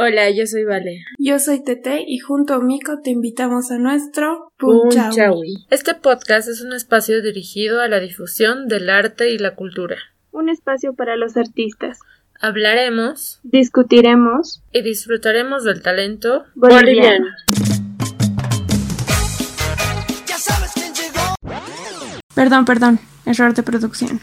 Hola, yo soy Vale. Yo soy Tete y junto a Miko te invitamos a nuestro Punchawi. Este podcast es un espacio dirigido a la difusión del arte y la cultura. Un espacio para los artistas. Hablaremos, discutiremos y disfrutaremos del talento boliviano. Perdón, perdón, error de producción.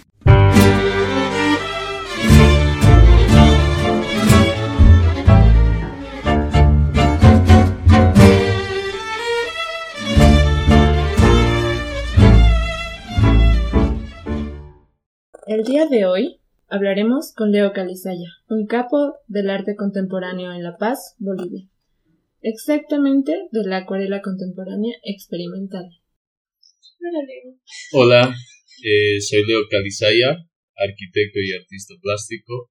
El día de hoy hablaremos con Leo Calizaya, un capo del arte contemporáneo en La Paz, Bolivia. Exactamente de la acuarela contemporánea experimental. Hola, Leo. Hola, eh, soy Leo Calizaya, arquitecto y artista plástico.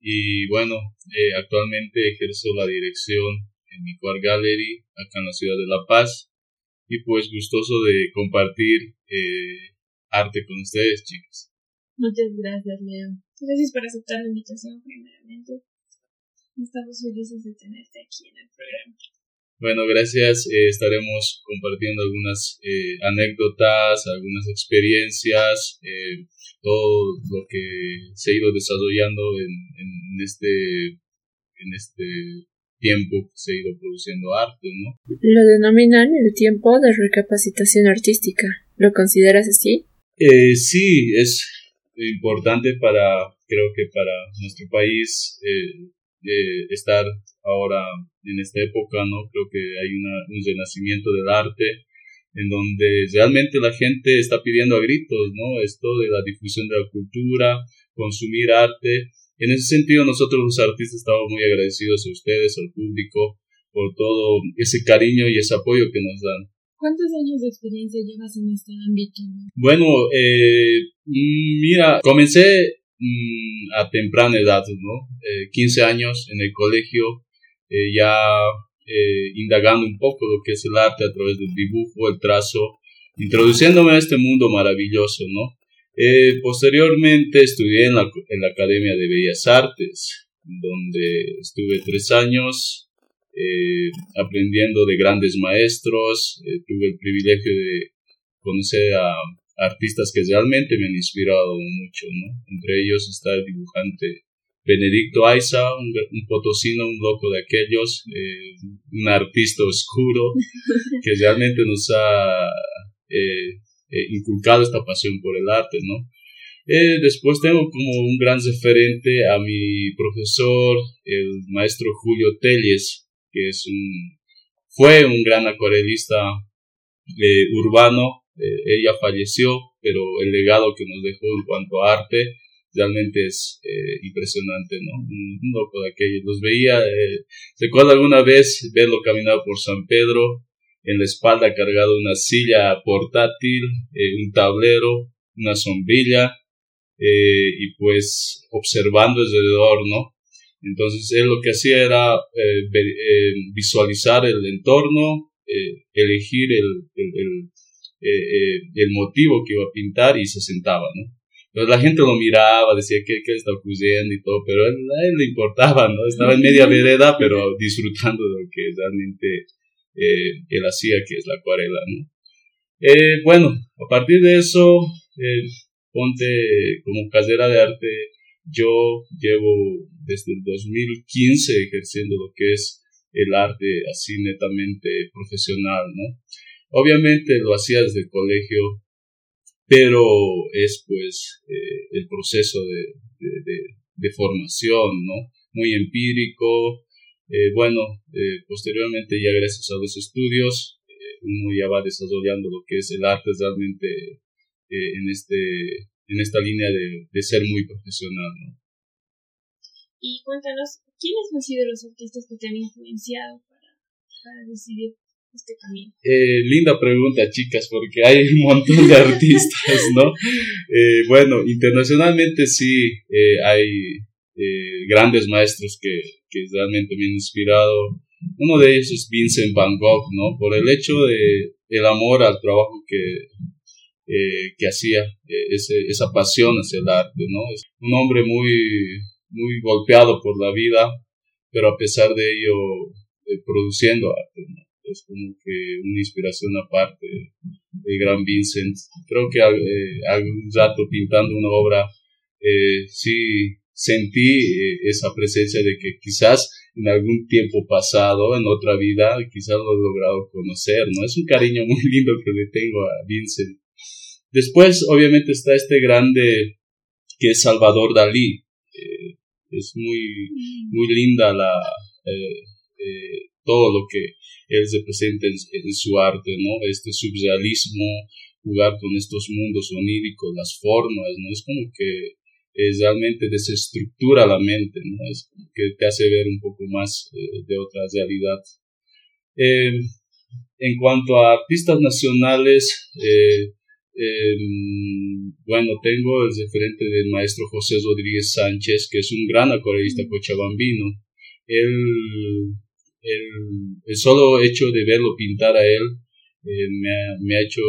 Y bueno, eh, actualmente ejerzo la dirección en mi Quart Gallery, acá en la ciudad de La Paz. Y pues gustoso de compartir eh, arte con ustedes, chicos. Muchas gracias, Leo. Gracias por aceptar la invitación, primeramente. Estamos felices de tenerte aquí en el programa. Bueno, gracias. Eh, estaremos compartiendo algunas eh, anécdotas, algunas experiencias, eh, todo lo que se ha ido desarrollando en, en, este, en este tiempo que se ha ido produciendo arte, ¿no? Lo denominan el tiempo de recapacitación artística. ¿Lo consideras así? sí, es importante para, creo que para nuestro país eh, estar ahora en esta época, ¿no? Creo que hay una, un renacimiento del arte en donde realmente la gente está pidiendo a gritos, ¿no? Esto de la difusión de la cultura, consumir arte. En ese sentido, nosotros los artistas estamos muy agradecidos a ustedes, al público, por todo ese cariño y ese apoyo que nos dan. ¿Cuántos años de experiencia llevas en este ámbito? Bueno, eh, mm, mira, comencé mm, a temprana edad, ¿no? Eh, 15 años en el colegio, eh, ya eh, indagando un poco lo que es el arte a través del dibujo, el trazo, introduciéndome a este mundo maravilloso, ¿no? Eh, posteriormente estudié en la, en la Academia de Bellas Artes, donde estuve tres años eh, aprendiendo de grandes maestros, eh, tuve el privilegio de conocer a artistas que realmente me han inspirado mucho, ¿no? Entre ellos está el dibujante Benedicto Aiza, un, potosino, un loco de aquellos, eh, un artista oscuro que realmente nos ha inculcado esta pasión por el arte, ¿no? después tengo como un gran referente a mi profesor, el maestro Julio Telles, que es un, fue un gran acuarelista eh, urbano. Eh, ella falleció, pero el legado que nos dejó en cuanto a arte realmente es eh, impresionante, ¿no? Un, loco de aquellos. Los veía, recuerdo alguna vez verlo caminar por San Pedro, en la espalda cargado una silla portátil, un tablero, una sombrilla, y pues observando alrededor, ¿no? Entonces él lo que hacía era eh, eh, visualizar el entorno, eh, elegir el, el, el, motivo que iba a pintar y se sentaba, ¿no? Entonces la gente lo miraba, decía qué, qué está ocurriendo y todo, pero a él, a él, le importaba, ¿no? Estaba en media vereda, pero disfrutando de lo que realmente él hacía, que es la acuarela, ¿no? bueno, a partir de eso, ponte como casera de arte, yo llevo desde el 2015 ejerciendo lo que es el arte así netamente profesional, ¿no? Obviamente lo hacía desde el colegio, pero es pues eh, el proceso de, de, formación, ¿no? Muy empírico. Eh, bueno, eh, posteriormente ya gracias a los estudios, uno ya va desarrollando lo que es el arte realmente en este en esta línea de, de ser muy profesional, ¿no? Y cuéntanos, ¿quiénes han sido los artistas que te han influenciado para, para decidir este camino? Eh, linda pregunta, chicas, porque hay un montón de artistas, ¿no? Eh, bueno, internacionalmente sí eh, hay eh, grandes maestros que, que realmente me han inspirado. Uno de ellos es Vincent Van Gogh, ¿no? Por el hecho de el amor al trabajo que, eh, que hacía, eh, esa pasión hacia el arte, ¿no? Es un hombre muy, muy golpeado por la vida, pero a pesar de ello eh, produciendo arte, Es como que una inspiración aparte de gran Vincent. Creo que eh, algún rato pintando una obra, sí sentí esa presencia de que quizás en algún tiempo pasado, en otra vida, quizás lo he logrado conocer, ¿no? Es un cariño muy lindo que le tengo a Vincent. Después, obviamente, está este grande que es Salvador Dalí. Eh, es muy, muy linda la, eh, eh, todo lo que él representa en, en, su arte, ¿no? Este surrealismo, jugar con estos mundos oníricos, las formas, ¿no? Es como que es realmente desestructura la mente, ¿no? Es como que te hace ver un poco más eh, de otra realidad. Eh, en cuanto a artistas nacionales, eh, em, bueno, tengo el referente del maestro José Rodríguez Sánchez, que es un gran acuarelista cochabambino. El, el, solo hecho de verlo pintar a él me ha, me, ha, hecho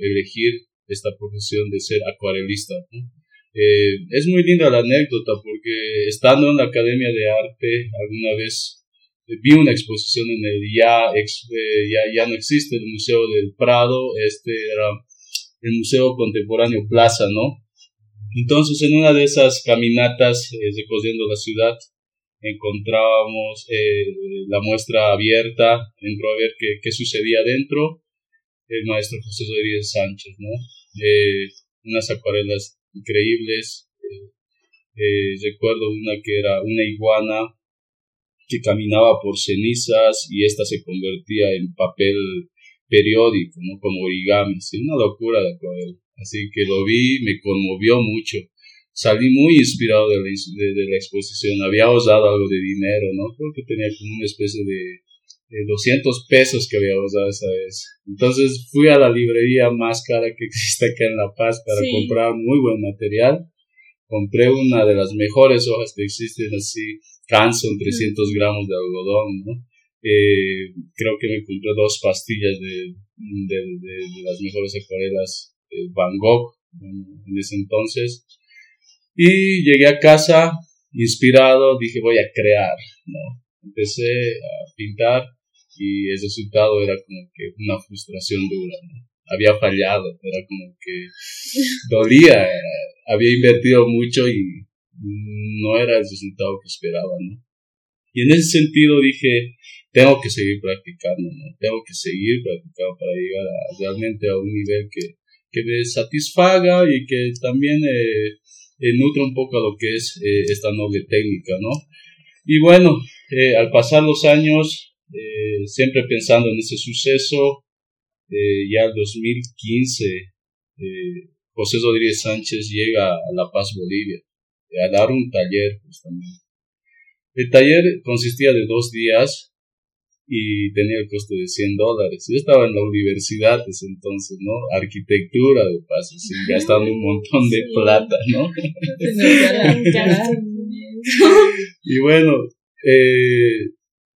elegir esta profesión de ser acuarelista. ¿no? Eh, es muy linda la anécdota porque estando en la Academia de Arte alguna vez eh, vi una exposición en el ya, eh, ya, ya no existe el Museo del Prado, este era el Museo Contemporáneo Plaza, ¿no? Entonces en una de esas caminatas recorriendo la ciudad encontrábamos la muestra abierta, entró a ver qué, qué sucedía dentro el maestro José Rodríguez Sánchez, ¿no? unas acuarelas increíbles. Eh, eh, recuerdo una que era una iguana que caminaba por cenizas y esta se convertía en papel periódico, ¿no? Como origami, una locura de acuarela. Así que lo vi, me conmovió mucho. Salí muy inspirado de la, de, la exposición. Había ahorrado algo de dinero, ¿no? Creo que tenía como una especie de, de 200 pesos que había usado esa vez. Entonces fui a la librería más cara que existe acá en La Paz para comprar muy buen material. Compré una de las mejores hojas que existen así, Canson, 300 gramos de algodón, ¿no? Eh, creo que me compré dos pastillas de, de, de, las mejores acuarelas Van Gogh en ese entonces. Y llegué a casa inspirado, dije voy a crear, ¿no? Empecé a pintar y el resultado era como que una frustración dura, ¿no? Había fallado, era como que dolía, había invertido mucho y no era el resultado que esperaba, ¿no? Y en ese sentido dije, tengo que seguir practicando, ¿no? Tengo que seguir practicando para llegar realmente a un nivel que, que me satisfaga y que también eh, eh, nutra un poco a lo que es eh, esta noble técnica, ¿no? Y bueno, eh, al pasar los años, eh, siempre pensando en ese suceso, eh, ya el 2015, eh, José Rodríguez Sánchez llega a La Paz, Bolivia, a dar un taller justamente. El taller consistía de dos días y tenía el costo de 100 dólares. Yo estaba en la universidad ese entonces, ¿no? Arquitectura de paso, así, gastando un montón de plata, ¿no? y bueno, eh,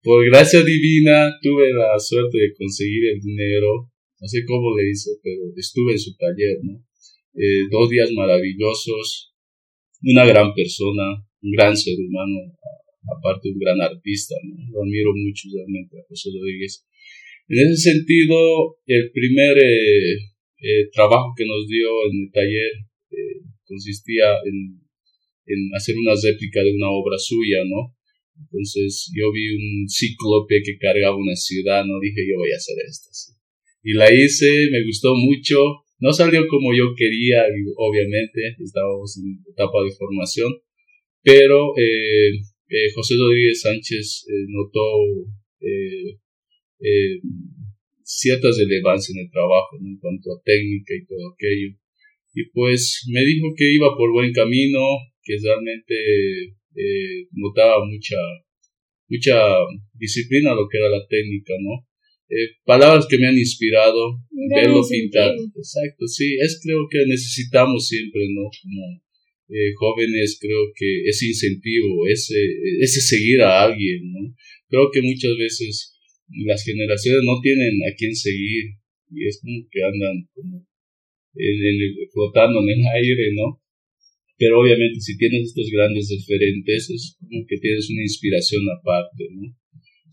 por gracia divina tuve la suerte de conseguir el dinero, no sé cómo le hice, pero estuve en su taller, ¿no? Eh, dos días maravillosos, una gran persona, un gran ser humano, aparte un gran artista, ¿no? Lo admiro mucho realmente a José Rodríguez. En ese sentido, el primer eh, eh, trabajo que nos dio en el taller consistía en, en hacer una réplica de una obra suya, ¿no? Entonces yo vi un cíclope que cargaba una ciudad, no dije yo voy a hacer esto. Y la hice, me gustó mucho, no salió como yo quería, obviamente, estábamos en etapa de formación, pero eh, eh, José Rodríguez Sánchez eh, notó cierta relevancia en el trabajo en cuanto a técnica y todo aquello. Y pues me dijo que iba por buen camino, que realmente eh, notaba mucha, mucha disciplina lo que era la técnica, ¿no? Eh, palabras que me han inspirado, verlo pintar. Exacto, sí, es creo que necesitamos siempre, ¿no? Como eh, jóvenes, creo que ese incentivo, ese, ese seguir a alguien, ¿no? Creo que muchas veces las generaciones no tienen a quién seguir y es como que andan como en, flotando en el aire, ¿no? pero obviamente si tienes estos grandes referentes es como que tienes una inspiración aparte, ¿no?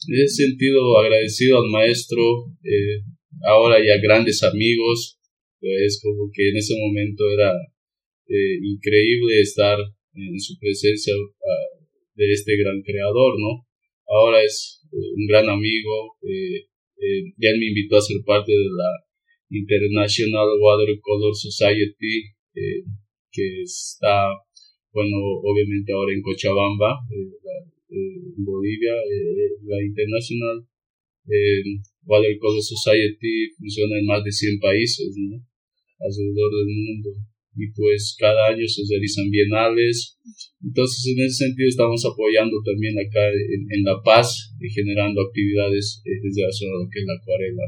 En ese sentido, agradecido al maestro, eh, ahora ya grandes amigos, es como que en ese momento era eh, increíble estar en su presencia ah, de este gran creador, ¿no? Ahora es eh, un gran amigo, ya me invitó a ser parte de la International Watercolor Society, que está, bueno, obviamente ahora en Cochabamba, en Bolivia, la International Watercolor Society funciona en más de 100 países, ¿no? Alrededor del mundo. Y pues cada año se realizan bienales. Entonces, en ese sentido, estamos apoyando también acá en, La Paz y generando actividades desde la zona que es la acuarela.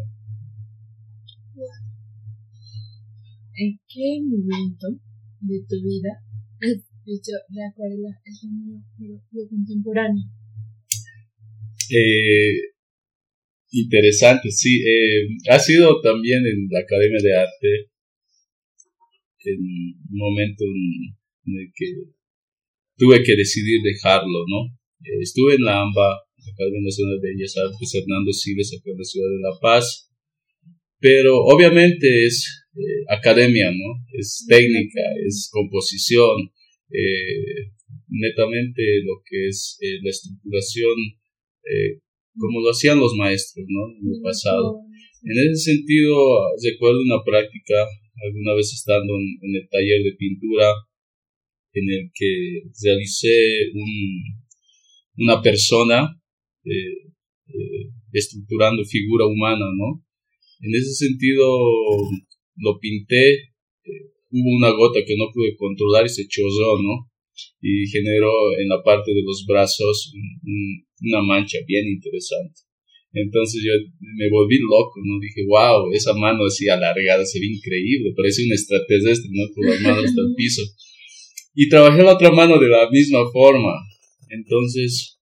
¿En qué momento de tu vida has dicho la acuarela es lo mío, pero lo contemporáneo? Eh, Interesante, sí. Eh, ha sido también en la Academia de Arte en un momento en, el que tuve que decidir dejarlo, ¿no? Eh, estuve en la AMBA, Academia Nacional de Bellas Artes, Hernando Siles, acá en la ciudad de La Paz, pero obviamente es eh, academia, ¿no? Es técnica, es composición, netamente lo que es la estructuración como lo hacían los maestros, ¿no? En el pasado. En ese sentido, recuerdo una práctica, alguna vez estando en, el taller de pintura, en el que realicé un, una persona eh, eh, estructurando figura humana, ¿no? En ese sentido, lo pinté, eh, hubo una gota que no pude controlar y se chorró, ¿no? y generó en la parte de los brazos una mancha bien interesante. Entonces yo me volví loco, ¿no? Dije, wow, esa mano así alargada se ve increíble, parece un extraterrestre, ¿no? Con las manos hasta el piso. Y trabajé la otra mano de la misma forma. Entonces,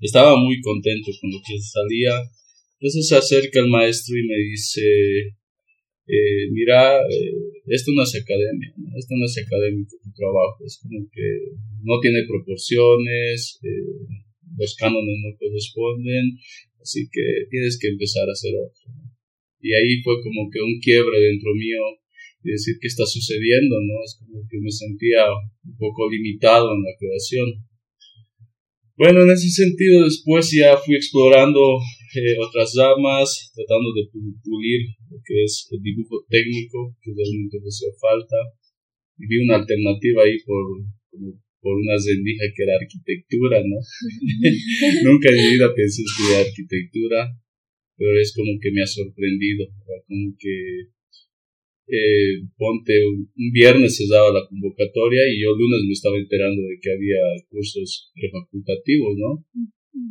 estaba muy contento con lo que salía. Entonces se acerca el maestro y me dice, eh, mira, eh, esto no es academia, esto no es académico tu trabajo, es como que no tiene proporciones, eh, los cánones no corresponden, así que tienes que empezar a hacer otro. Y ahí fue como que un quiebre dentro mío y decir qué está sucediendo, ¿no? Es como que me sentía un poco limitado en la creación. Bueno, en ese sentido después ya fui explorando eh, otras ramas, tratando de pulir lo que es el dibujo técnico, que realmente me hacía falta. Y vi una alternativa ahí por, por una rendija que era arquitectura, ¿no? Nunca en mi vida pensé estudiar arquitectura, pero es como que me ha sorprendido, como que eh, ponte un, viernes se daba la convocatoria y yo lunes me estaba enterando de que había cursos prefacultativos, ¿no?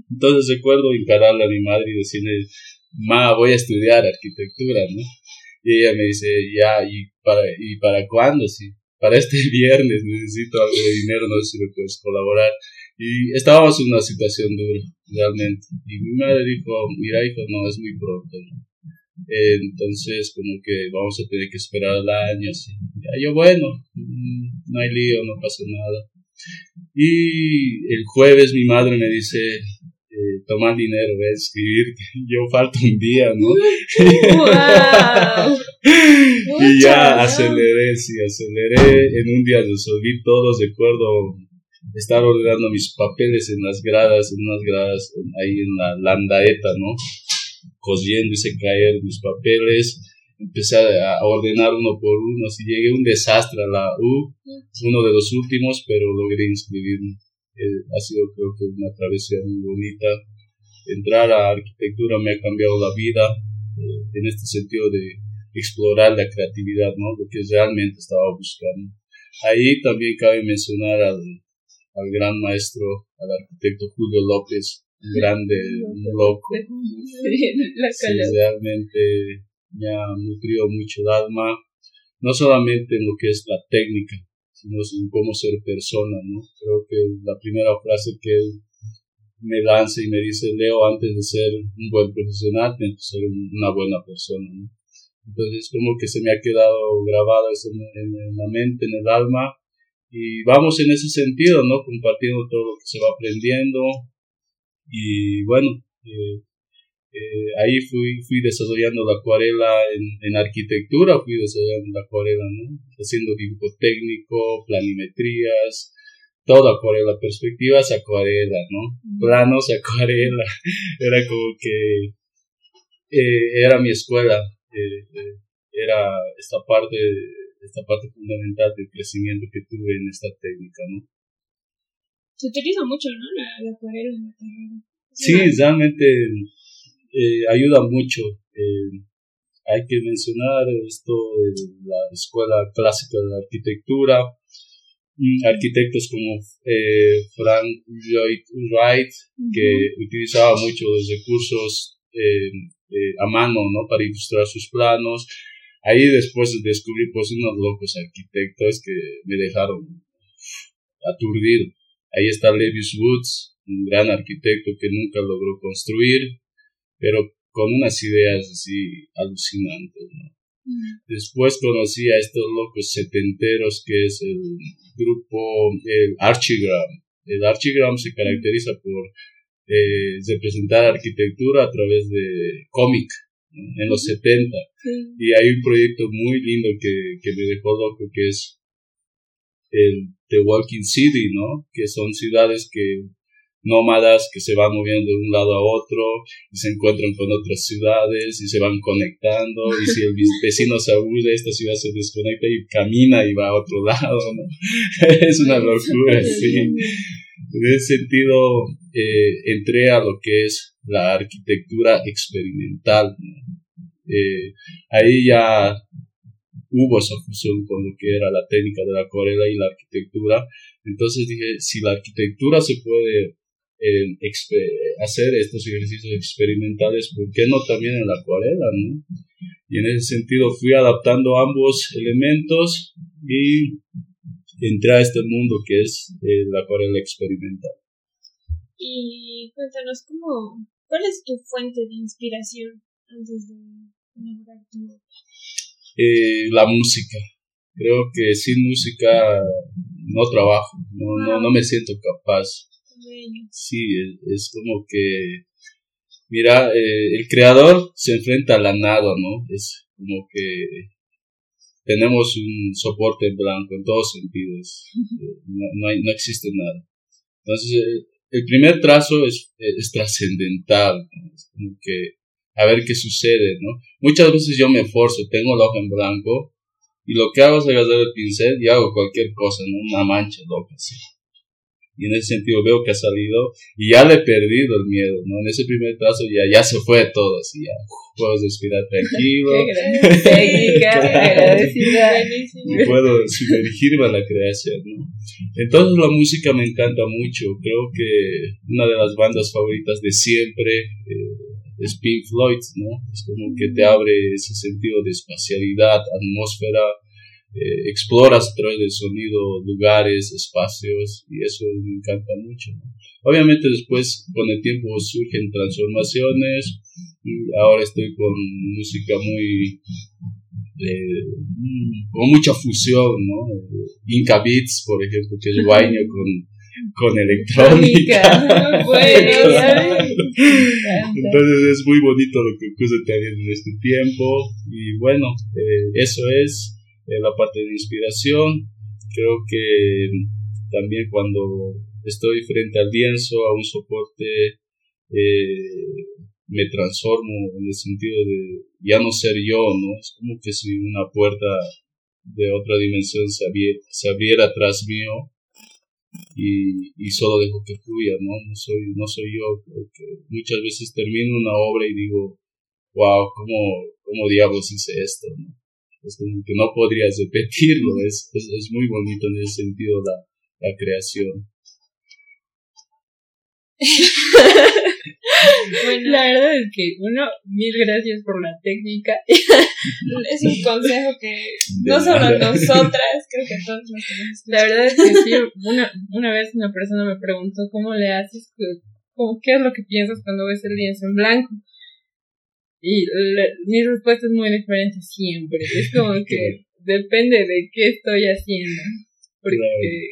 Entonces recuerdo encararle a mi madre y decirle, ma, voy a estudiar arquitectura, ¿no? Y ella me dice, ya, ¿y para, ¿y para cuándo? Sí, para este viernes necesito algo de dinero, no sé si me puedes colaborar. Y estábamos en una situación dura, realmente. Y mi madre dijo, mira, hijo, no, es muy pronto, entonces, como que vamos a tener que esperar al año, así. Ya, yo, bueno, mm, no hay lío, no pasa nada. Y el jueves mi madre me dice, eh, toma dinero, ve a escribirte. Yo falto un día, ¿no? y ya aceleré, sí, aceleré. En un día resolví todo, recuerdo estar ordenando mis papeles en las gradas, en unas gradas ahí en la landaeta, ¿no? Cosiendo, hice caer mis papeles empecé a ordenar uno por uno, así llegué un desastre a la U, uno de los últimos, pero logré inscribirme. Eh, ha sido creo que una travesía muy bonita. Entrar a arquitectura me ha cambiado la vida eh, en este sentido de explorar la creatividad, ¿no? Lo que realmente estaba buscando. Ahí también cabe mencionar al, al gran maestro, al arquitecto Julio López, un grande, un loco. Sí, realmente me ha nutrido mucho el alma, no solamente en lo que es la técnica, sino en cómo ser persona, ¿no? Creo que la primera frase que él me lanza y me dice, Leo, antes de ser un buen profesional, tienes que ser una buena persona. Entonces, como que se me ha quedado grabado eso en, la mente, en el alma, y vamos en ese sentido, ¿no? Compartiendo todo lo que se va aprendiendo y bueno, eh, eh, ahí fui, fui desarrollando la acuarela en, en, arquitectura, fui desarrollando la acuarela, ¿no? Haciendo dibujo técnico, planimetrías, todo acuarela, perspectivas acuarela, ¿no? Planos acuarela, era como que eh, era mi escuela, eh, eh, era esta parte, esta parte fundamental del crecimiento que tuve en esta técnica, ¿no? Se utiliza mucho, ¿no? La, acuarela en la carrera. Sí, realmente ayuda mucho. Hay que mencionar esto de la Escuela Clásica de la Arquitectura, mm, arquitectos como eh, Frank Lloyd Wright, que utilizaba mucho los recursos a mano ¿no? para ilustrar sus planos. Ahí después descubrí pues unos locos arquitectos que me dejaron aturdido. Ahí está Levis Woods, un gran arquitecto que nunca logró construir, pero con unas ideas así alucinantes, ¿no? Mm. Después conocí a estos locos setenteros que es el grupo, el Archigram. El Archigram se caracteriza por eh, representar arquitectura a través de cómic en los 70. Y hay un proyecto muy lindo que, que me dejó loco que es el The Walking City, ¿no? Que son ciudades que nómadas que se van moviendo de un lado a otro y se encuentran con otras ciudades y se van conectando y si el vecino se aburre esta ciudad se desconecta y camina y va a otro lado ¿no? es una locura sí. en ese sentido eh, entré a lo que es la arquitectura experimental eh, ahí ya hubo esa fusión con lo que era la técnica de la acuarela y la arquitectura. Entonces dije si la arquitectura se puede hacer estos ejercicios experimentales, ¿por qué no también en la acuarela? ¿no? Y en ese sentido fui adaptando ambos elementos y entré a este mundo que es eh, la acuarela experimental. Y cuéntanos, ¿cómo, ¿cuál es tu fuente de inspiración antes de elaborar tu eh, La música. Creo que sin música no trabajo, no, no, no me siento capaz Sí, es, como que, mira, eh, el creador se enfrenta a la nada, ¿no? Es como que tenemos un soporte en blanco en todos sentidos, eh, no, hay, no existe nada. Entonces, eh, el primer trazo es, es trascendental, es como que a ver qué sucede, ¿no? Muchas veces yo me esfuerzo, tengo la hoja en blanco y lo que hago es agarrar el pincel y hago cualquier cosa, ¿no? Una mancha loca, así y en ese sentido veo que ha salido y ya le he perdido el miedo, ¿no? En ese primer trazo ya, ya se fue todo, así ya puedo respirar tranquilo. y puedo sumergirme a la creación, ¿no? Entonces la música me encanta mucho, creo que una de las bandas favoritas de siempre eh, es Pink Floyd, ¿no? Es como que te abre ese sentido de espacialidad, atmósfera, eh, exploras a través del sonido lugares, espacios y eso me encanta mucho. Obviamente después con el tiempo surgen transformaciones, ahora estoy con música muy... Eh, con mucha fusión, ¿no? Inca Beats, por ejemplo, que es guaño con, con electrónica. Entonces es muy bonito lo que ocurre también en este tiempo. Y bueno, eh, eso es la parte de inspiración. Creo que también cuando estoy frente al lienzo, a un soporte, eh, me transformo en el sentido de ya no ser yo, ¿no? Es como que si una puerta de otra dimensión se, abriera, se abriera mío y, y, solo dejo que fluya, ¿no? No soy, no soy yo. muchas veces termino una obra y digo, wow, ¿cómo, cómo diablos hice esto? ¿no? Es como que no podrías repetirlo, es, es, muy bonito en ese sentido la, la creación. bueno, la verdad es que uno, mil gracias por la técnica. es un consejo que no solo nosotras, creo que todos nos tenemos. La verdad es que sí, una, una vez una persona me preguntó cómo le haces, cómo, qué es lo que piensas cuando ves el lienzo en blanco. Y mi respuesta es muy diferente siempre. Es como que depende de qué estoy haciendo. porque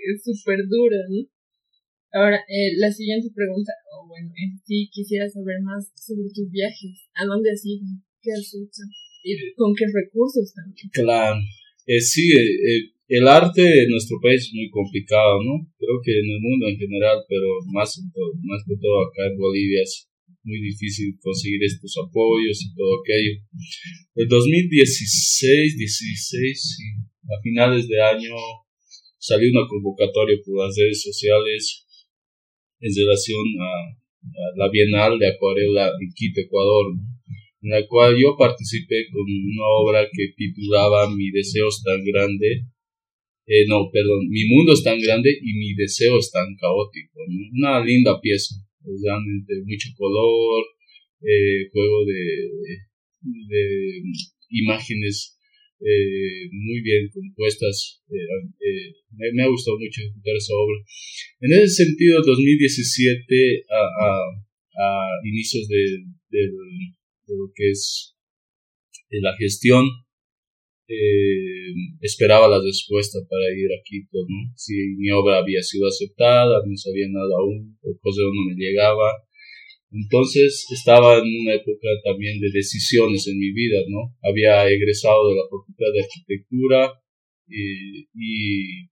es súper duro, ¿no? Ahora, eh, la siguiente pregunta, o bueno, sí quisiera saber más sobre tus viajes. ¿A dónde has ido? ¿Qué has hecho? ¿Y con qué recursos también? Claro. Eh, sí, eh, eh, el arte en nuestro país es muy complicado, ¿no? Creo que en el mundo en general, pero más, más que todo acá en Bolivia es muy difícil conseguir estos apoyos y todo aquello. El 2016, 16, a finales de año salió una convocatoria por las redes sociales en relación a, la Bienal de Acuarela en Quito, Ecuador, en la cual yo participé con una obra que titulaba Mi deseo es tan grande, eh, no, perdón, Mi mundo es tan grande y mi deseo es tan caótico, una linda pieza, realmente mucho color, eh, juego de, de imágenes eh, muy bien compuestas. Eh, eh, me, ha gustado mucho ejecutar esa obra. En ese sentido, 2017, a, a, inicios de, de, lo que es la gestión, esperaba la respuesta para ir a Quito, ¿no? Si mi obra había sido aceptada, no sabía nada aún, el correo no me llegaba, entonces estaba en una época también de decisiones en mi vida, ¿no? Había egresado de la Facultad de Arquitectura y, y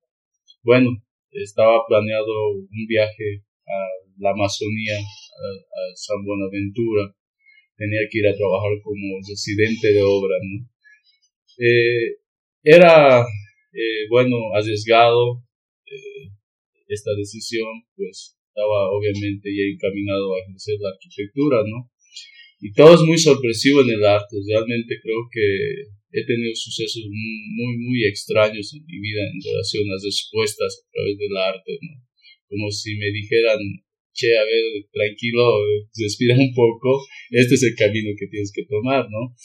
bueno, estaba planeado un viaje a la Amazonía, a, San Buenaventura. Tenía que ir a trabajar como residente de obra, ¿no? Eh, era, eh, bueno, arriesgado eh, esta decisión, pues estaba obviamente ya encaminado a ejercer la arquitectura, ¿no? Y todo es muy sorpresivo en el arte, realmente creo que he tenido sucesos muy, muy extraños en mi vida en relación a las respuestas a través del arte, ¿no? Como si me dijeran, che, a ver, tranquilo, respira un poco, este es el camino que tienes que tomar, ¿no?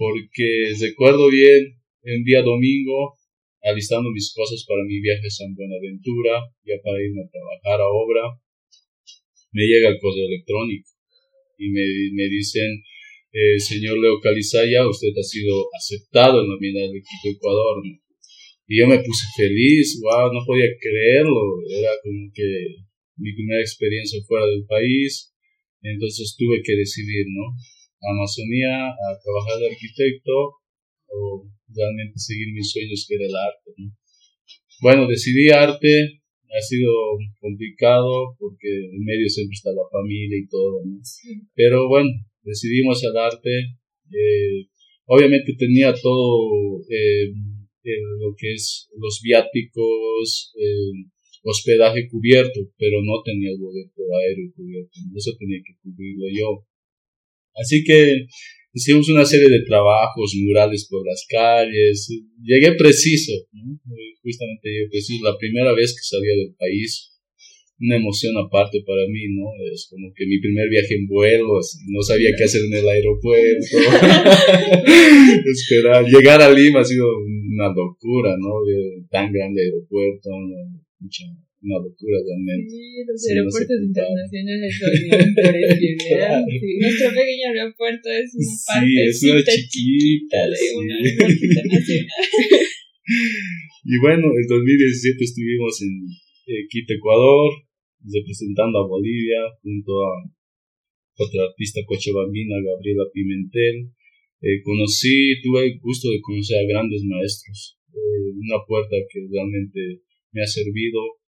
Porque recuerdo bien, el día domingo, alistando mis cosas para mi viaje a San Buenaventura, ya para irme a trabajar a obra, me llega el correo electrónico y me, me dicen, eh, señor Leo Calizaya, usted ha sido aceptado en la Bienal de Quito, Ecuador. Y yo me puse feliz, wow, no podía creerlo, era como que mi primera experiencia fuera del país, entonces tuve que decidir, ¿no? Amazonía, a trabajar de arquitecto o realmente seguir mis sueños que era el arte, ¿no? Bueno, decidí arte, ha sido complicado porque en medio siempre está la familia y todo, ¿no? Pero bueno, decidimos el arte. Eh, obviamente tenía todo eh, lo que es los viáticos, eh, hospedaje cubierto, pero no tenía el boleto aéreo cubierto. Eso tenía que cubrirlo yo. Así que hicimos una serie de trabajos, murales por las calles. Llegué preciso, ¿no? justamente llegué preciso. La primera vez que salía del país, una emoción aparte para mí, ¿no? Es como que mi primer viaje en vuelo, no sabía qué hacer en el aeropuerto. Esperar, llegar a Lima ha sido una locura, ¿no? Tan grande aeropuerto, mucha una locura también. Sí, los aeropuertos internacionales son impresionantes. sí. Nuestro pequeño aeropuerto es una parte sí, es una chiquita, de sí. una internacional. y bueno, en 2017 estuvimos en eh, Quito, Ecuador, representando a Bolivia junto a otra artista cochabambina, Gabriela Pimentel. Eh, conocí, tuve el gusto de conocer a grandes maestros, eh, una puerta que realmente me ha servido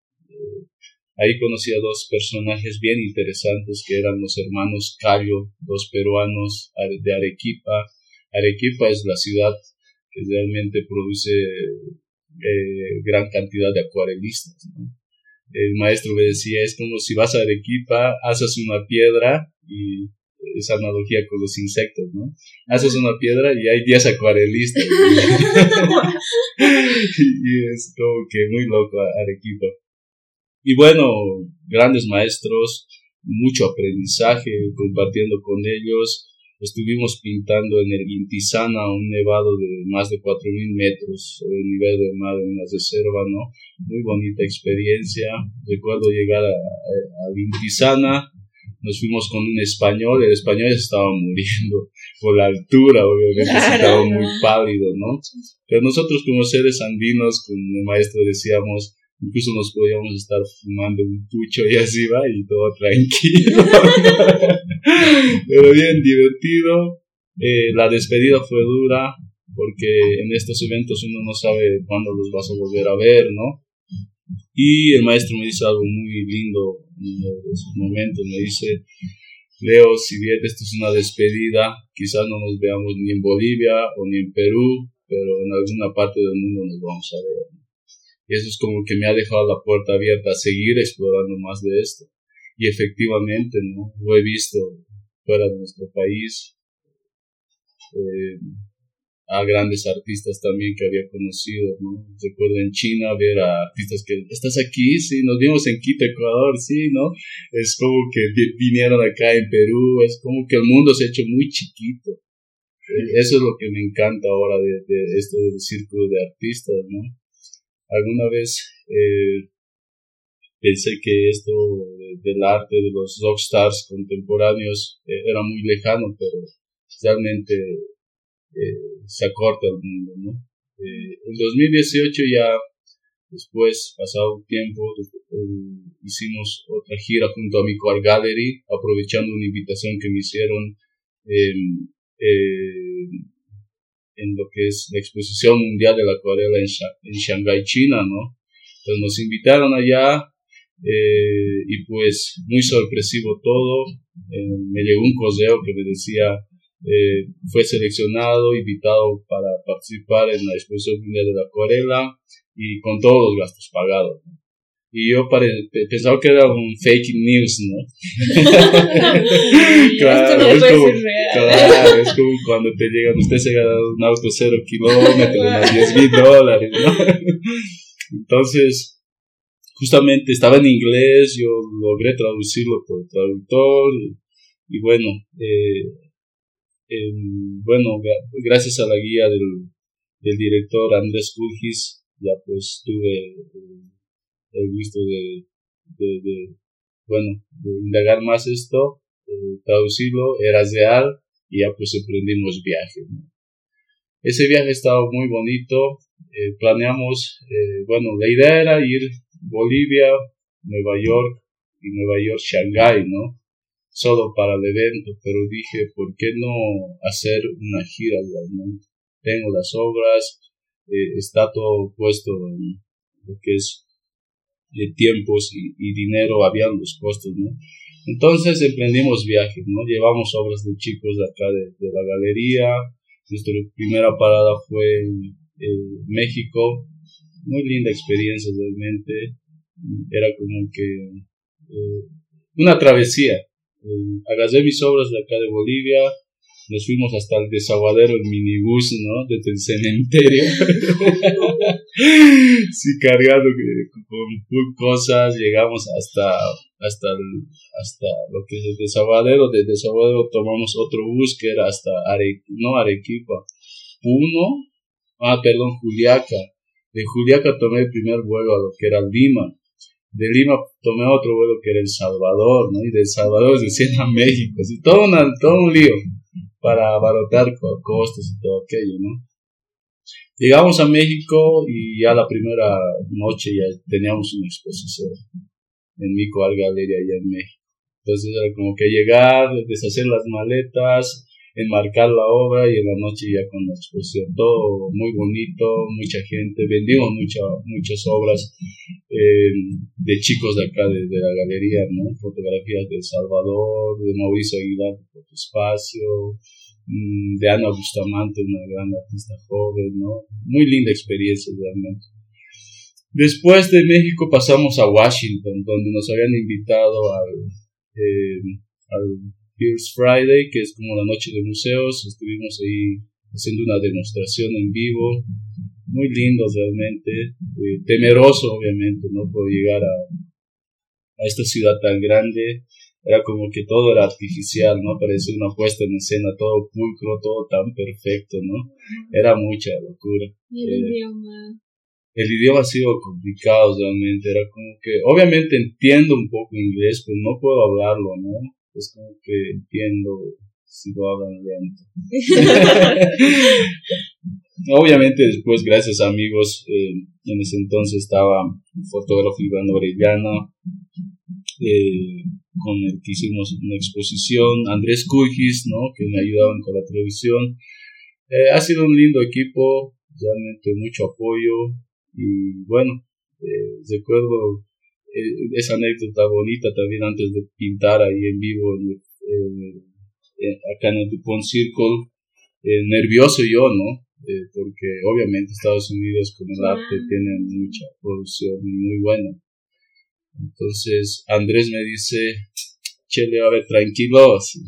Ahí conocí a dos personajes bien interesantes que eran los hermanos Cayo, dos peruanos de Arequipa. Arequipa es la ciudad que realmente produce eh, gran cantidad de acuarelistas. El maestro me decía, es como si vas a Arequipa, haces una piedra y esa analogía con los insectos, ¿no? Haces una piedra y hay 10 acuarelistas. y es como que muy loco Arequipa. Y bueno, grandes maestros, mucho aprendizaje compartiendo con ellos. Estuvimos pintando en el Intizana un nevado de más de 4.000 metros sobre el nivel del mar en la reserva, ¿no? Muy bonita experiencia. Recuerdo llegar al Intizana, nos fuimos con un español, el español estaba muriendo por la altura, obviamente estaba muy pálido, ¿no? Pero nosotros como seres andinos, con el maestro decíamos, incluso nos podíamos estar fumando un pucho y así va, y todo tranquilo. Pero bien divertido. Eh, la despedida fue dura, porque en estos eventos uno no sabe cuándo los vas a volver a ver, ¿no? Y el maestro me dice algo muy lindo en uno de esos momentos, me dice, Leo, si bien esto es una despedida, quizás no nos veamos ni en Bolivia o ni en Perú, pero en alguna parte del mundo nos vamos a ver. Y eso es como que me ha dejado la puerta abierta a seguir explorando más de esto. Y efectivamente, ¿no? Lo he visto fuera de nuestro país. Eh, a grandes artistas también que había conocido, ¿no? Recuerdo en China ver a artistas que, ¿estás aquí? Sí, nos vimos en Quito, Ecuador, sí, ¿no? Es como que vinieron acá en Perú, es como que el mundo se ha hecho muy chiquito. Eso es lo que me encanta ahora de, de esto del círculo de artistas, ¿no? Alguna vez eh, pensé que esto del arte de los rockstars contemporáneos eh, era muy lejano, pero realmente eh, se acorta el mundo, ¿no? Eh, en 2018 ya, después, pasado un tiempo, eh, hicimos otra gira junto a mi Art Gallery, aprovechando una invitación que me hicieron em, en lo que es la exposición mundial de la acuarela en, en Shanghái, China, ¿no? Entonces nos invitaron allá y pues muy sorpresivo todo. me llegó un correo que me decía eh, fue seleccionado, invitado para participar en la exposición mundial de la acuarela y con todos los gastos pagados. Y yo pensaba que era un fake news, ¿no? claro, es como, claro, es como cuando te llegan, usted se gana un auto cero kilómetros, a 10 mil dólares, ¿no? Entonces, justamente estaba en inglés, yo logré traducirlo por el traductor, y bueno, eh, bueno, gracias a la guía del, del director Andrés Kulgis, ya pues tuve el, gusto de, bueno, de indagar más esto, eh, traducirlo, era real y ya pues emprendimos viaje. Ese viaje estaba muy bonito, eh, planeamos, eh, bueno, la idea era ir Bolivia, Nueva York y Nueva York, Shanghái, ¿no? solo para el evento, pero dije, ¿por qué no hacer una gira realmente? Tengo las obras, eh, está todo puesto en lo que es de eh, tiempos y, dinero, habían los costos, ¿no? Entonces emprendimos viajes, ¿no? Llevamos obras de chicos de acá de, la galería, nuestra primera parada fue en México, muy linda experiencia realmente, era como que eh, una travesía, agarré mis obras de acá de Bolivia, nos fuimos hasta el desaguadero en minibús, ¿no? Desde el cementerio. sí, cargando con cosas, llegamos hasta, hasta, hasta lo que es el desaguadero. De desaguadero tomamos otro bus que era hasta no Arequipa, Puno, ah, perdón, Juliaca. De Juliaca tomé el primer vuelo a lo que era Lima de Lima tomé otro vuelo que era El Salvador, ¿no? Y de El Salvador decían a México, todo, todo un lío para abaratar costos y todo aquello, ¿no? Llegamos a México y ya la primera noche ya teníamos una exposición en Mico Art Gallery allá en México. Entonces era como que llegar, deshacer las maletas, enmarcar la obra y en la noche ya con la exposición. Todo muy bonito, mucha gente, vendimos mucha, muchas obras eh, de chicos de acá, de, la galería, ¿no? Fotografías de Salvador, de Mauricio Aguilar de Fotoespacio, mm, de Ana Bustamante, una gran artista joven, ¿no? Muy linda experiencia realmente. Después de México pasamos a Washington, donde nos habían invitado al, eh, al Pierce Friday, que es como la noche de museos. Estuvimos ahí haciendo una demostración en vivo, muy lindo realmente, eh, temeroso obviamente, ¿no? Por llegar a, a esta ciudad tan grande, era como que todo era artificial, ¿no? Parecía una puesta en escena, todo pulcro, todo tan perfecto, ¿no? Era mucha locura. ¿Y el eh, idioma? El idioma ha sido complicado realmente, era como que, obviamente entiendo un poco inglés, pero no puedo hablarlo, ¿no? Es como que entiendo si lo hablan lento. obviamente después, gracias amigos, eh, en ese entonces estaba un fotógrafo Iván Orellana, eh, con el que hicimos una exposición, Andrés Cujis, ¿no? que me ayudaban con la televisión. Eh, ha sido un lindo equipo, realmente mucho apoyo y bueno, eh, recuerdo esa anécdota bonita también antes de pintar ahí en vivo acá en el Dupont Circle, nervioso yo, ¿no? porque obviamente Estados Unidos con el arte tiene mucha producción muy buena. Entonces Andrés me dice, chele, a ver, tranquilos,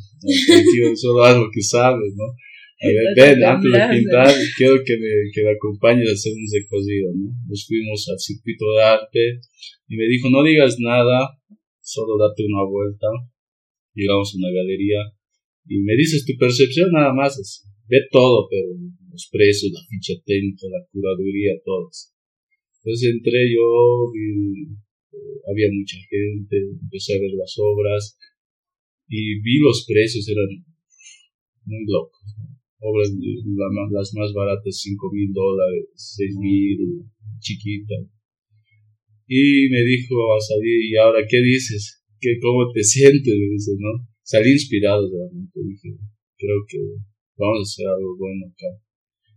tranquilo, solo haz lo que sabes, ¿no? A ver, ven, antes de pintar, quiero que me, que me acompañes a hacer un recorrido, ¿no? Nos fuimos al circuito de arte y me dijo, no digas nada, solo date una vuelta. Llegamos a una galería y me dices tu percepción nada más, ve todo, pero los precios, la ficha técnica, la curaduría, todos. Entonces entré yo, y había mucha gente, empecé a ver las obras y vi los precios, eran muy locos. Obras las más baratas, 5 mil dólares, 6 mil, chiquitas. Y me dijo a salir, ¿y ahora qué dices? ¿Qué, ¿Cómo te sientes? Me dice, ¿no? Salí inspirado realmente, dije, creo que vamos a hacer algo bueno acá.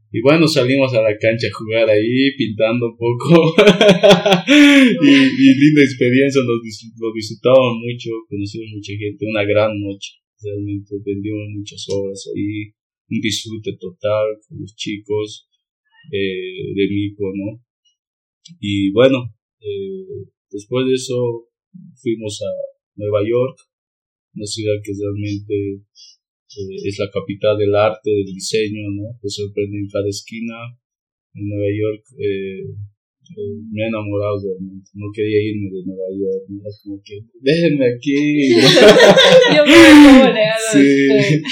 Y bueno, salimos a la cancha a jugar ahí, pintando un poco. y, linda experiencia, nos, lo disfrutamos mucho, conocimos mucha gente, una gran noche. Realmente vendimos muchas obras ahí, un disfrute total con los chicos eh, de Mico, ¿no? Y bueno, eh, después de eso fuimos a Nueva York, una ciudad que realmente eh, es la capital del arte, del diseño, ¿no? Te sorprende en cada esquina. En Nueva York eh, eh, me he enamorado realmente. No quería irme de Nueva York. Era como que, déjenme aquí. Yo me sí.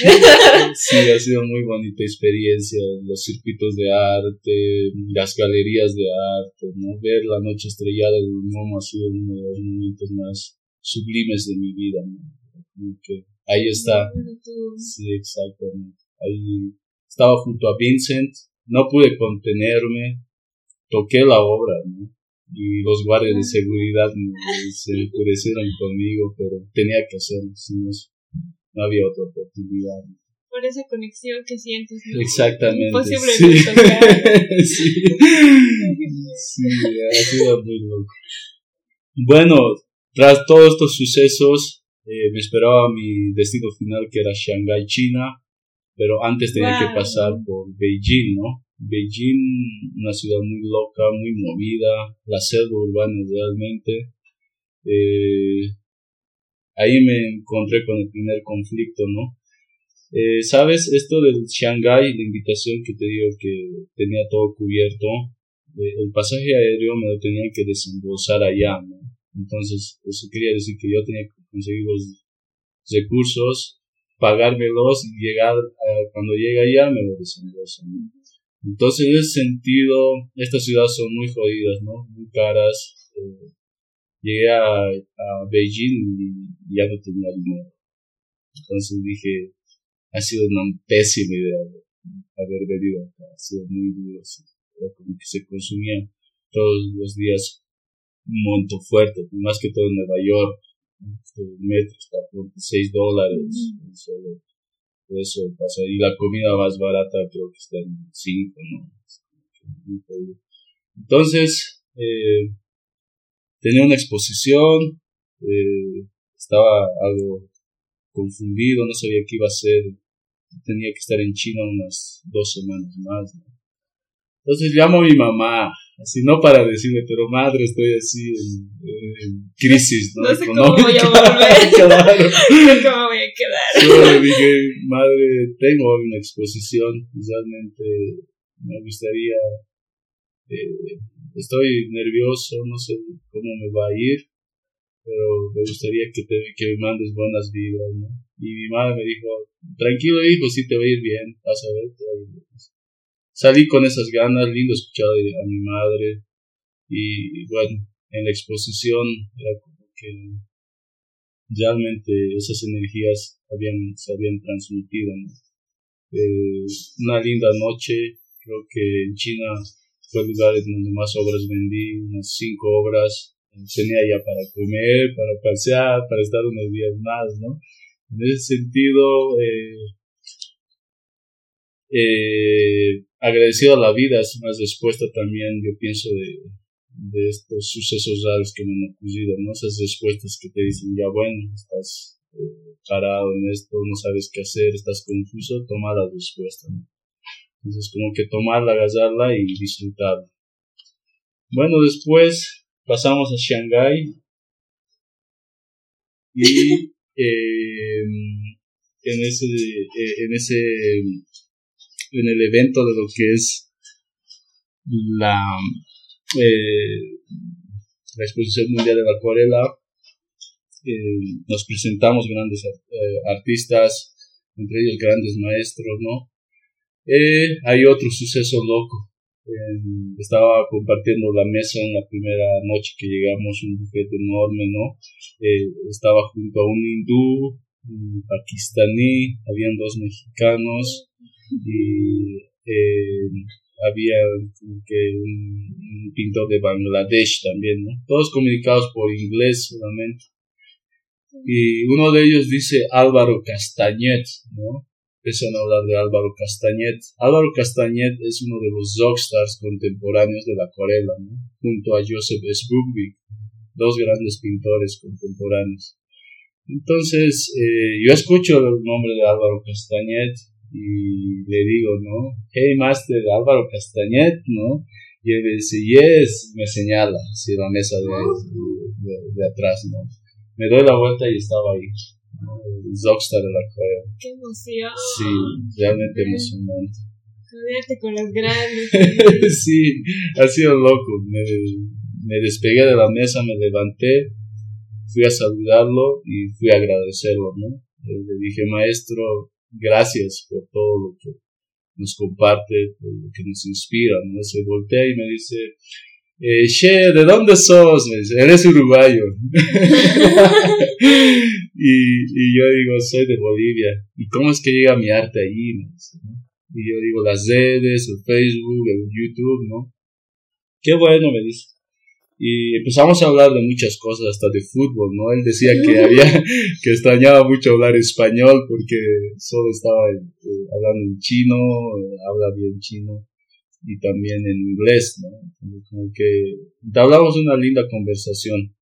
sí, ha sido muy bonita experiencia. Los circuitos de arte, las galerías de arte, ¿no? Ver la noche estrellada del MoMA ha sido uno de los momentos más sublimes de mi vida, ¿no? Como que Ahí está. Sí, exactamente. Ahí estaba junto a Vincent, no pude contenerme, toqué la obra, ¿no? Y los guardias de seguridad se enfurecieron conmigo, pero tenía que hacerlo, si no, no había otra oportunidad. Por esa conexión que sientes, ¿no? Exactamente. Imposible sí. sí. sí, ha sido muy loco. Bueno, tras todos estos sucesos, eh, me esperaba mi destino final que era Shanghái, China, pero antes tenía que pasar por Beijing, ¿no? Beijing, una ciudad muy loca, muy movida, la selva urbana realmente. Eh, ahí me encontré con el primer conflicto, ¿no? Eh, Sabes, esto del Shanghái, la invitación que te digo que tenía todo cubierto, el pasaje aéreo me lo tenían que desembolsar allá, ¿no? Entonces, eso quería decir que yo tenía que conseguir los recursos, pagármelos y llegar, cuando llegue allá me lo desembolsan. Entonces, en ese sentido, estas ciudades son muy jodidas, ¿no? Muy caras. Eh, llegué a, a, Beijing y ya no tenía dinero. Entonces dije, ha sido una pésima idea haber venido acá. Ha sido muy duro. Era como que se consumía todos los días un monto fuerte, más que todo en Nueva York. El metro está por 6 dólares, solo eso pasa. Y la comida más barata creo que está en 5, ¿no? Entonces, eh, tenía una exposición, eh, estaba algo confundido, no sabía qué iba a hacer, tenía que estar en China unas dos semanas más. ¿no? Entonces llamo a mi mamá, así no para decirle, pero madre, estoy así en, crisis, ¿no? No sé cómo voy a volver. claro. no sé cómo voy a quedar. Yo le dije, madre, tengo una exposición, realmente me gustaría, eh, estoy nervioso, no sé cómo me va a ir, pero me gustaría que, te, que me mandes buenas vibras, ¿no? Y mi madre me dijo, tranquilo hijo, sí te va a ir bien, vas a ver, te va a ir bien salí con esas ganas, lindo escuchar a mi madre y bueno, en la exposición era como que realmente esas energías habían, se habían transmitido. Eh, una linda noche Creo que en China fue el lugar en donde más obras vendí, unas cinco obras. Tenía ya para comer, para pasear, para estar unos días más, ¿no? En ese sentido, eh, eh, agradecido a la vida es una respuesta también, yo pienso, de, estos sucesos raros que me han ocurrido, ¿no? Esas respuestas que te dicen, ya bueno, estás eh, parado en esto, no sabes qué hacer, estás confuso, toma la respuesta. Entonces, como que tomarla, agarrarla y disfrutarla. Bueno, después pasamos a Shanghái y eh, en ese, eh, en ese, en el evento de lo que es la, eh, la exposición mundial de la acuarela, nos presentamos grandes artistas, entre ellos grandes maestros, ¿no? Eh, hay otro suceso loco. estaba compartiendo la mesa en la primera noche que llegamos, un bufete enorme, ¿no? Eh, estaba junto a un hindú, un pakistaní, habían dos mexicanos y eh, había que un, pintor de Bangladesh también, ¿no? Todos comunicados por inglés solamente. Y uno de ellos dice Álvaro Castañet, ¿no? empiezan a hablar de Álvaro Castañet. Álvaro Castañet es uno de los rockstars contemporáneos de la acuarela, ¿no? junto a Joseph S. dos grandes pintores contemporáneos. Entonces, eh, yo escucho el nombre de Álvaro Castañet y le digo, ¿no? Hey, master, Álvaro Castañet, ¿no? Y él dice, yes, me señala hacia la mesa de, de, de atrás, ¿no? Me doy la vuelta y estaba ahí. Zogstar de la cueva. ¡Qué emoción! Sí, realmente emocionante. Joderte con las grandes. sí, ha sido loco. Me, me despegué de la mesa, me levanté, fui a saludarlo y fui a agradecerlo, ¿no? Eh, le dije, maestro, gracias por todo lo que nos comparte, por lo que nos inspira, ¿no? Se voltea y me dice, eh, che, ¿de dónde sos? Me dice, eres uruguayo. y, y, yo digo, soy de Bolivia. ¿Y cómo es que llega mi arte ahí? Y yo digo, las redes, el Facebook, el YouTube, ¿no? Qué bueno, me dice. Y empezamos a hablar de muchas cosas, hasta de fútbol, ¿no? Él decía que había, que extrañaba mucho hablar español porque solo estaba eh, hablando en chino, eh, habla bien chino y también en inglés, ¿no? Como que hablamos una linda conversación.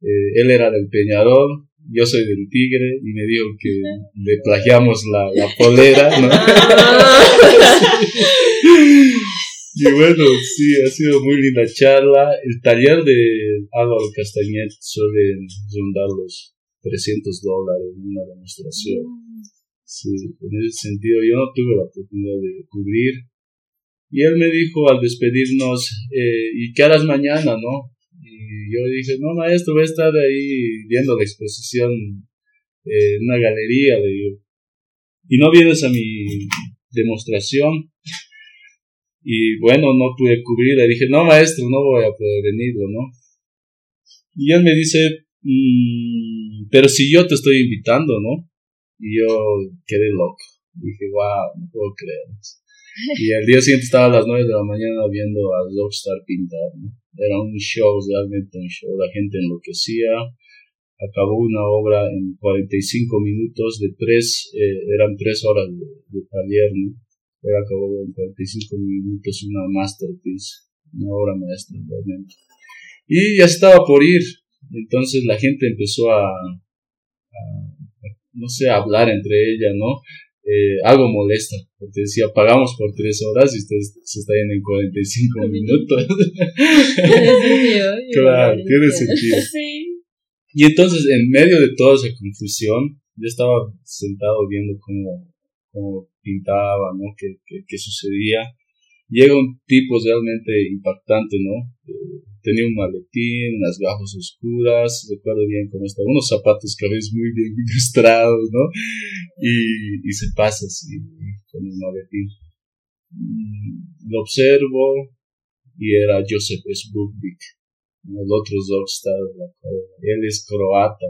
Eh, él era del Peñarol, yo soy del Tigre y me dijo que le plagiamos la, la polera, ¿no? y bueno, sí, ha sido muy linda charla. El taller de Álvaro Castañet suele rondar los 300 dólares en una demostración. Sí, en ese sentido yo no tuve la oportunidad de cubrir, y él me dijo al despedirnos, eh, ¿y qué harás mañana, no? Y yo le dije, no, maestro, voy a estar ahí viendo la exposición eh, en una galería, le digo. ¿Y no vienes a mi demostración? Y bueno, no pude cubrir, le dije, no, maestro, no voy a poder venirlo, ¿no? Y él me dice, mm, pero si yo te estoy invitando, ¿no? Y yo quedé loco. Dije, wow, no puedo creer. Y el día siguiente estaba a las 9 de la mañana viendo a Rockstar pintar, ¿no? Era un show, realmente un show. La gente enloquecía. Acabó una obra en 45 minutos de tres, eh, eran tres horas de, taller, ¿no? Él acabó en 45 minutos una masterpiece, una obra maestra realmente. Y ya estaba por ir. Entonces la gente empezó a, a no sé, a hablar entre ella, ¿no? eh, algo molesta, porque decía, pagamos por tres horas y ustedes se está yendo en 45 minutos. claro, tiene sentido. Y entonces, en medio de toda esa confusión, yo estaba sentado viendo cómo, cómo pintaba, ¿no? ¿Qué, qué, sucedía? Llega un tipo realmente impactante, ¿no? Eh, tenía un maletín, unas gafas oscuras, recuerdo bien cómo estaba, unos zapatos que ves muy bien ilustrados, ¿no? Y, y se pasa así con el maletín. Mm, lo observo y era Joseph S. Bukvik, el otro rockstar de la Él es croata.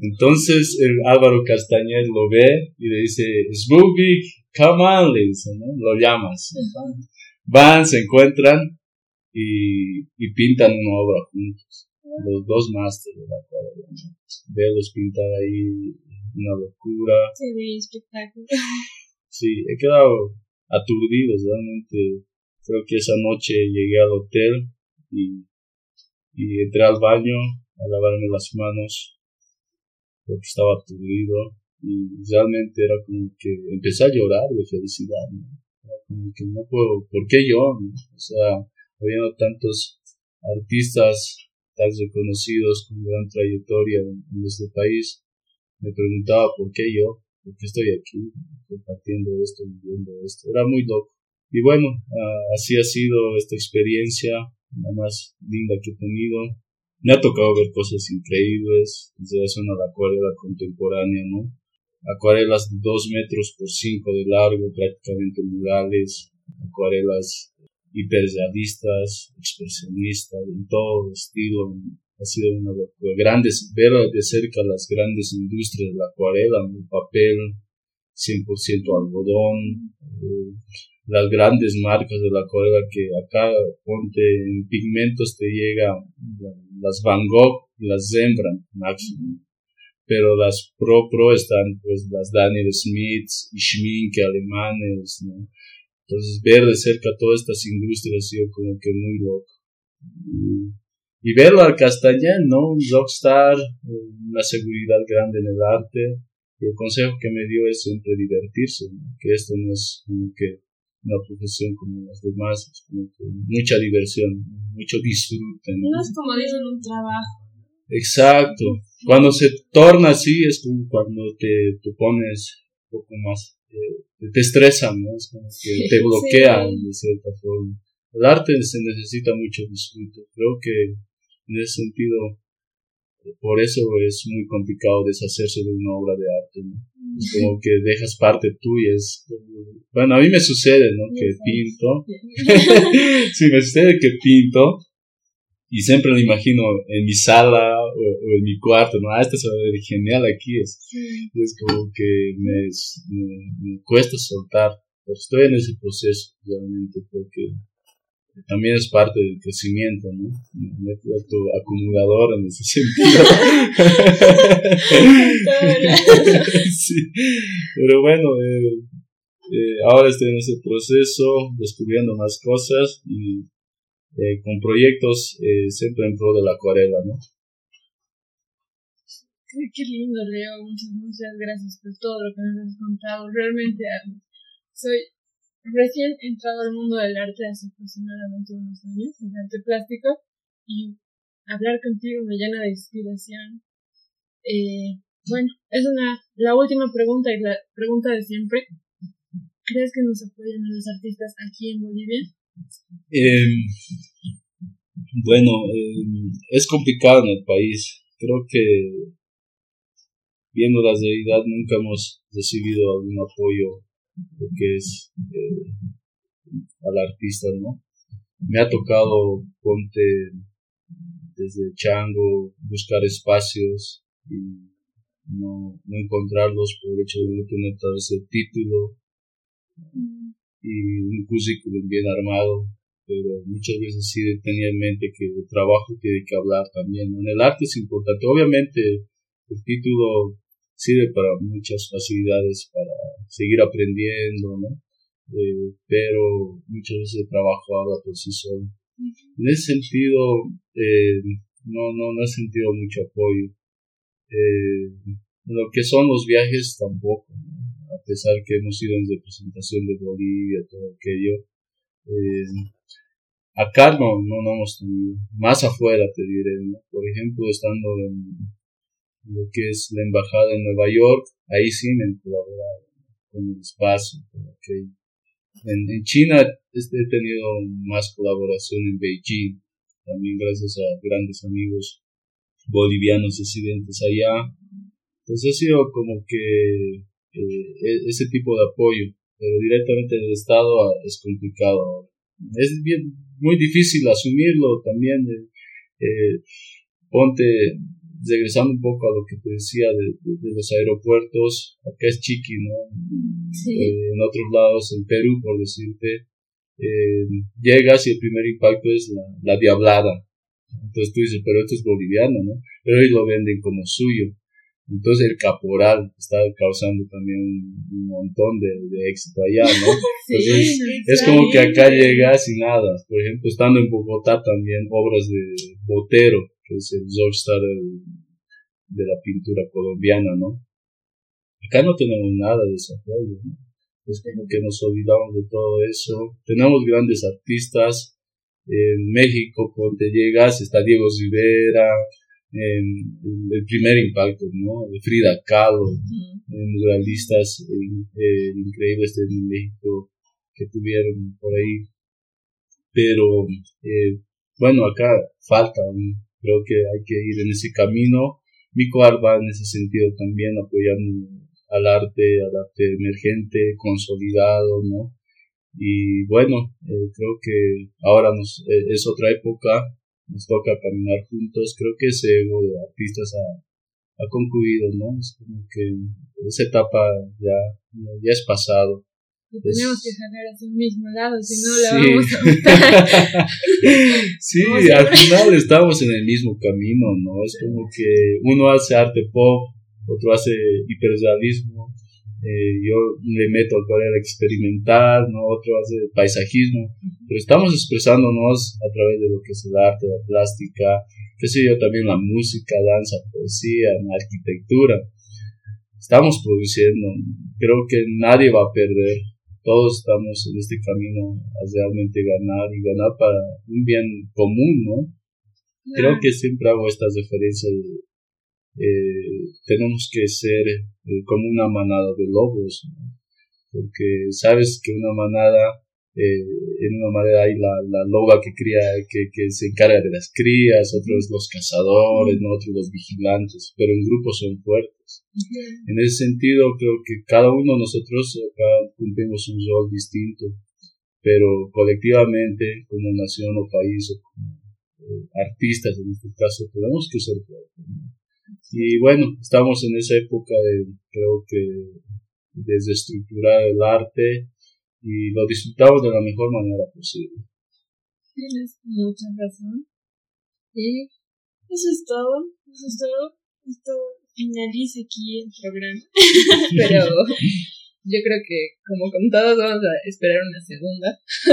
Entonces el Álvaro Castañer lo ve y le dice, Smubik, come on, le dice, ¿no? Lo llamas. Van, se encuentran y, y pintan una obra juntos. Los dos másteres de la acuarela. ¿no? Verlos pintar ahí, una locura. Sí, muy espectáculo. Sí, he quedado aturdido realmente. Creo que esa noche llegué al hotel y, y entré al baño a lavarme las manos porque estaba aturdido y realmente era como que empecé a llorar de felicidad, ¿no? Era como que no puedo, ¿por qué yo? O sea, habiendo tantos artistas tan reconocidos con gran trayectoria en, en nuestro país, me preguntaba por qué yo, por qué estoy aquí compartiendo esto, viviendo esto. Era muy loco. Y bueno, ah, así ha sido esta experiencia, la más linda que he tenido. Me ha tocado ver cosas increíbles, en relación a la acuarela contemporánea, ¿no? Acuarelas de 2 metros por 5 de largo, prácticamente murales, acuarelas hiperrealistas, expresionistas, en todo estilo. Ha sido una locura. Grandes, ver de cerca las grandes industrias de la acuarela, el papel, 100% algodón, eh, las grandes marcas de la acuarela que acá ponte en pigmentos te llega la- las Van Gogh, las Rembrandt máximo. Pero las pro pro están pues las Daniel Smith y Schminke alemanes, ¿no? Entonces ver de cerca todas estas industrias ha sido como que muy loco. Y, verlo al Castañán, ¿no? Un rockstar, una seguridad grande en el arte. Y el consejo que me dio es siempre divertirse, ¿no? que esto no es como que una profesión como las demás, es como que mucha diversión, mucho disfrute. ¿no? No es como dicen un trabajo. Exacto. Cuando se torna así es como cuando te, te pones un poco más, eh, te- te estresa, ¿no? Es como que te bloquea Sí. de cierta forma. El arte se necesita mucho disfrute. Creo que en ese sentido, por eso es muy complicado deshacerse de una obra de arte, ¿no? Es como que dejas parte tuya. Es como- bueno, a mí me sucede, ¿no? Que pinto. sí, me sucede que pinto y siempre lo imagino en mi sala o, o en mi cuarto, ¿no? Ah, esto se va a ver genial aquí. Es, y es como que me, me, me cuesta soltar, pero estoy en ese proceso realmente porque también es parte del crecimiento, ¿no? Me he vuelto acumulador en ese sentido. sí, pero bueno, eh, eh, ahora estoy en ese proceso, descubriendo más cosas y eh, con proyectos eh, siempre en pro de la acuarela, ¿no? Qué, qué lindo, Leo. Muchas, muchas gracias por todo lo que nos has contado. Realmente ah, soy recién entrado al mundo del arte hace aproximadamente unos años, el arte plástico, y hablar contigo me llena de inspiración. Eh, bueno, es una la última pregunta y la pregunta de siempre. ¿Crees que nos apoyan los artistas aquí en Bolivia? Eh, bueno, eh, es complicado en el país. Creo que viendo la realidad nunca hemos recibido algún apoyo lo que es eh, al artista, ¿no? Me ha tocado, ponte desde Chango, buscar espacios y no, no encontrarlos por el hecho de no tener tal vez el título y un currículum bien armado, pero muchas veces sí tenía en mente que el trabajo tiene que hablar también. En el arte es importante, obviamente el título sirve para muchas facilidades para seguir aprendiendo, ¿no? Eh, pero muchas veces el trabajo habla por sí solo. En ese sentido, eh, no, no, no he sentido mucho apoyo. Eh, en lo que son los viajes tampoco, ¿no? a pesar que hemos ido en representación de Bolivia, todo aquello. Eh, acá no, no, no hemos tenido. Más afuera te diré, ¿no? Por ejemplo, estando en lo que es la embajada en Nueva York, ahí sí me han colaborado con el espacio. En, China este, he tenido más colaboración en Beijing, también gracias a grandes amigos bolivianos residentes allá. Entonces ha sido como que eh, ese tipo de apoyo, pero directamente del Estado ah, es complicado. Es muy difícil asumirlo también. Eh, ponte, regresando un poco a lo que te decía de, de, los aeropuertos, acá es chiqui, ¿no? Eh, en otros lados, en Perú, por decirte, eh, llegas y el primer impacto es la, la diablada. Entonces tú dices, pero esto es boliviano, ¿no? Pero ellos lo venden como suyo. Entonces el caporal está causando también un, montón de, de, éxito allá, ¿no? Entonces es como que acá llega sin nada. Por ejemplo, estando en Bogotá también obras de Botero, que es el rockstar de la pintura colombiana, ¿no? Acá no tenemos nada de desarrollo, ¿no? Es como que nos olvidamos de todo eso. Tenemos grandes artistas. En México, cuando te llegas, está Diego Rivera, el primer impacto, ¿no? De Frida Kahlo, muralistas eh, increíbles en México que tuvieron por ahí. Pero, eh, bueno, acá falta, creo que hay que ir en ese camino. Mico va en ese sentido también apoyando al arte, al arte emergente, consolidado, ¿no? Y bueno, eh, creo que ahora nos, es otra época, nos toca caminar juntos. Creo que ese ego de artistas ha, ha concluido, ¿no? Es como que esa etapa ya, ya es pasado. Tenemos que jalar hacia el mismo lado, si no la vamos a Sí, al final estamos en el mismo camino, ¿no? Es como que uno hace arte pop, otro hace hiperrealismo, eh, yo le meto al experimental, ¿no? otro hace paisajismo, pero estamos expresándonos a través de lo que es el arte, la plástica, qué sé yo, también la música, danza, poesía, la arquitectura. Estamos produciendo, creo que nadie va a perder, todos estamos en este camino a realmente ganar y ganar para un bien común, ¿no? Creo que siempre hago estas referencias eh, tenemos que ser eh, como una manada de lobos, porque sabes que una manada, eh, en una manada hay la, la loba que cría, que, que, se encarga de las crías, otros los cazadores, otros los vigilantes, pero en grupos son fuertes. En ese sentido, creo que cada uno de nosotros acá cumplimos un rol distinto, pero colectivamente, como nación o país o como artistas en este caso, tenemos que ser fuertes. Y bueno, estamos en esa época de, creo que, desestructurar el arte y lo disfrutamos de la mejor manera posible. Tienes mucha razón. Y eso es todo, eso es todo. Esto finaliza aquí el programa. Pero yo creo que, como con todos, vamos a esperar una segunda.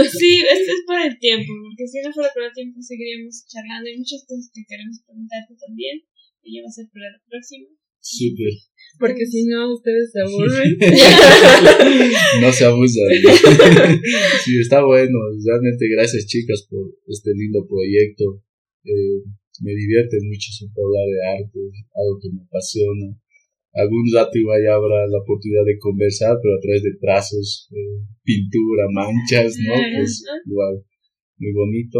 sí, esto es por el tiempo, porque si no fuera por el tiempo seguiríamos charlando. Hay muchas cosas que queremos preguntarte también y ya va a ser para la próxima. Súper. Porque si no, ustedes se aburren. no se abusan. sí, está bueno. Realmente gracias chicas por este lindo proyecto. Eh, me divierte mucho siempre hablar de arte, algo que me apasiona. Algún rato igual ya habrá la oportunidad de conversar, pero a través de trazos, eh, pintura, manchas, ¿no? Pues igual, muy bonito.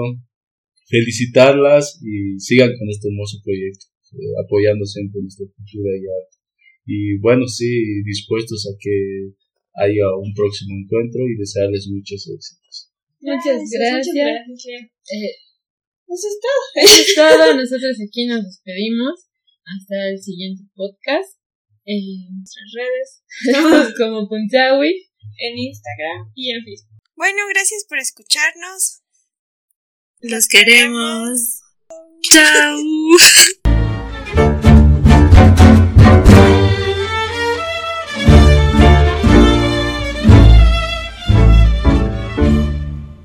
Felicitarlas y sigan con este hermoso proyecto. Eh, apoyando siempre nuestra cultura y arte. Y bueno, sí, dispuestos a que haya un próximo encuentro y desearles muchos éxitos. Muchas gracias. Eh, eso es todo. Eso es todo. Nosotros aquí nos despedimos. Hasta el siguiente podcast. En nuestras redes. como Puntawi. En Instagram y en Facebook. Bueno, gracias por escucharnos. Los queremos. Chao.